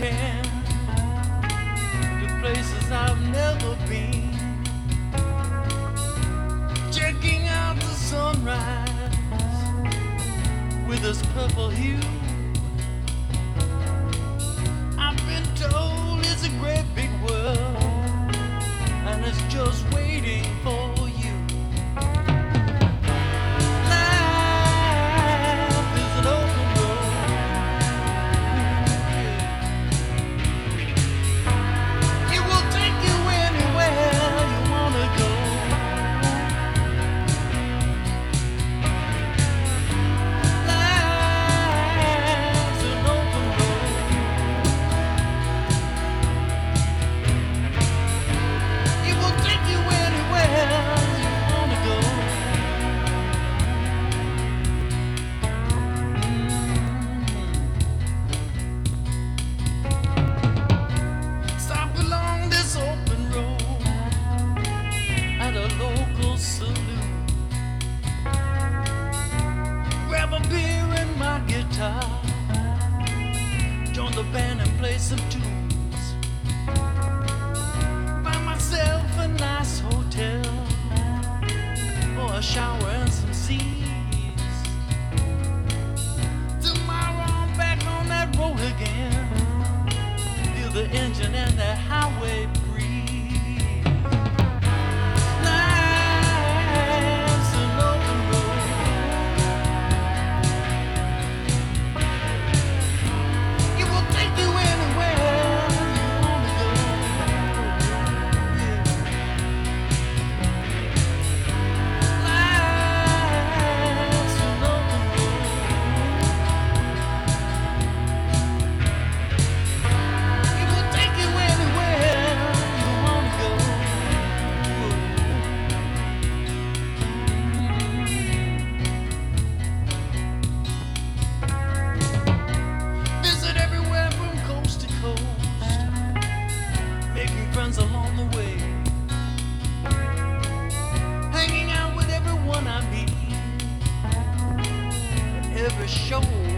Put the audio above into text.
can to places I've never been. Checking out the sunrise with its purple hue. I've been told it's a great big world and it's just waiting for. Join the band and play some tunes. Find myself a nice hotel for a shower and some seas. Tomorrow I'm back on that road again. Feel the engine and the highway every show